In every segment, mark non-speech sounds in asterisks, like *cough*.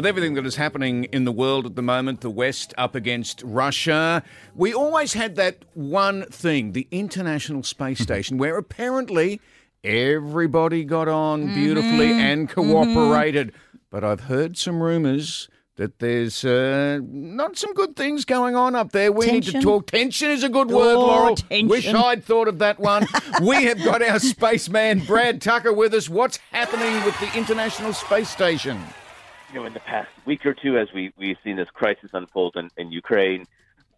with everything that is happening in the world at the moment, the West up against Russia, we always had that one thing the International Space Station, where apparently everybody got on beautifully Mm-hmm. and cooperated. But I've heard some rumours. That there's uh, not some good things going on up there. We need to talk. Tension is a good word, Oh, Laurel. tension. Wish I'd thought of that one. *laughs* we have got our spaceman Brad Tucker with us. What's happening with the International Space Station? You know, in the past week or two, as we, we've seen this crisis unfold in, in Ukraine,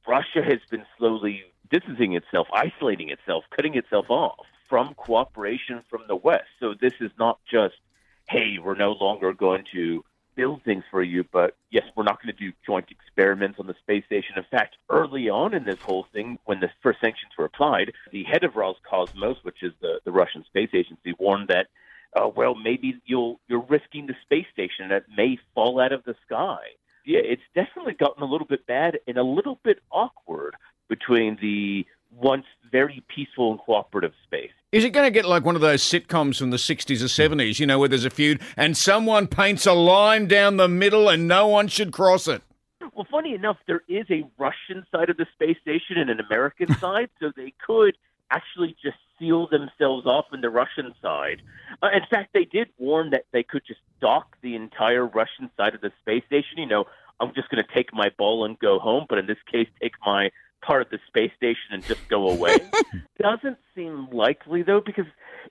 Russia has been slowly distancing itself, isolating itself, cutting itself off from cooperation from the West. So this is not just, hey, we're no longer going to build things for you, but yes, we're not going to do joint experiments on the space station. In fact, early on in this whole thing, when the first sanctions were applied, the head of Roscosmos, which is the, the Russian space agency, warned that uh, well, maybe you'll you're the space station that may fall out of the sky. Yeah, it's definitely gotten a little bit bad and a little bit awkward between the once very peaceful and cooperative space. Is it going to get like one of those sitcoms from the 60s or 70s, you know, where there's a feud and someone paints a line down the middle and no one should cross it? Well, funny enough, there is a Russian side of the space station and an American *laughs* side, so they could actually just seal themselves off in the Russian side. Uh, in fact, they did warn that they could just dock the entire Russian side of the space station. You know, I'm just going to take my ball and go home, but in this case, take my part of the space station and just go away. *laughs* Doesn't seem likely, though, because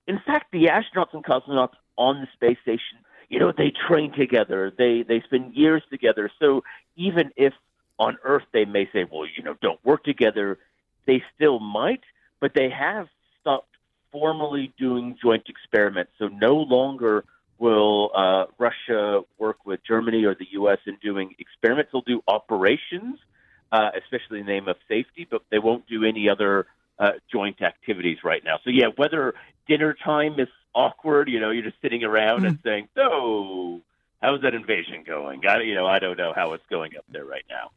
in fact, the astronauts and cosmonauts on the space station, you know, they train together, they they spend years together. So even if on Earth they may say, well, you know, don't work together, they still might, but they have formally doing joint experiments. So no longer will uh, Russia work with Germany or the U.S. in doing experiments. They'll do operations, uh, especially in the name of safety, but they won't do any other uh, joint activities right now. So yeah, whether dinner time is awkward, you know, you're just sitting around and saying, "So, how's that invasion going?" I, you know, I don't know how it's going up there right now.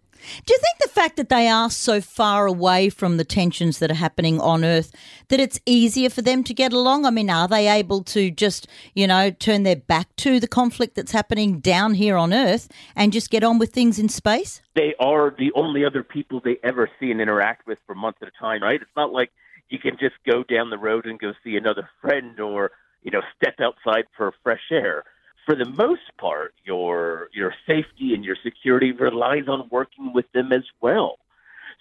Do you think the fact that they are so far away from the tensions that are happening on Earth that it's easier for them to get along? I mean, are they able to just, you know, turn their back to the conflict that's happening down here on Earth and just get on with things in space? They are the only other people they ever see and interact with for months at a time, right? It's not like you can just go down the road and go see another friend or, you know, step outside for fresh air. For the most part, your your safety and your security relies on working with them as well.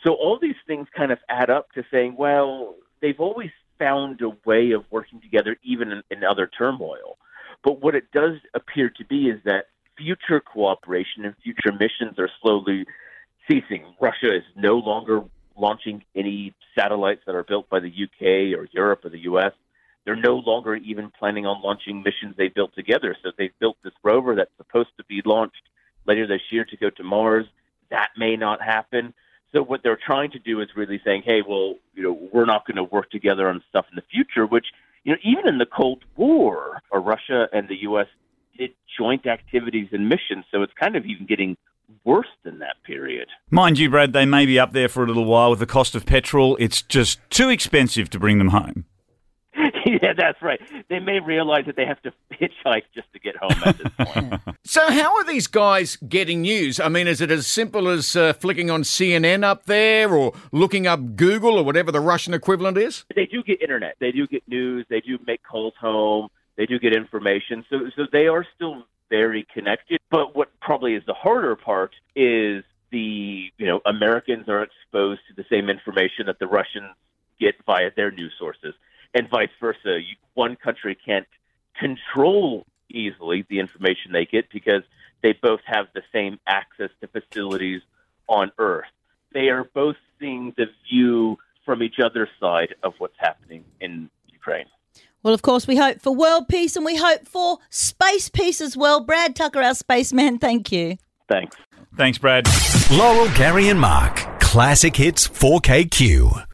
So all these things kind of add up to saying, well, they've always found a way of working together, even in, in other turmoil. But what it does appear to be is that future cooperation and future missions are slowly ceasing. Russia is no longer launching any satellites that are built by the UK or Europe or the US. They're no longer even planning on launching missions they built together. So they've built this rover that's supposed to be launched later this year to go to Mars. That may not happen. So what they're trying to do is really saying, hey, well, you know, we're not going to work together on stuff in the future, which, you know, even in the Cold War, uh, Russia and the U.S. did joint activities and missions. So it's kind of even getting worse than that period. Mind you, Brad, they may be up there for a little while with the cost of petrol. It's just too expensive to bring them home. *laughs* yeah, that's right. They may realize that they have to hitchhike just to get home at this *laughs* point. So, how are these guys getting news? I mean, is it as simple as uh, flicking on CNN up there or looking up Google or whatever the Russian equivalent is? they do get internet. They do get news. They do make calls home. They do get information. So, so they are still very connected. But what probably is the harder part is the you know Americans are exposed to the same information that the Russians get via their news sources, and vice versa. You, one country can't control easily the information they get because they both have the same access to facilities on Earth. They are both seeing the view from each other's side of what's happening in Ukraine. Well, of course, we hope for world peace and we hope for space peace as well. Brad Tucker, our spaceman, thank you. Thanks. Thanks, Brad. Laurel, Gary, and Mark. Classic Hits 4KQ.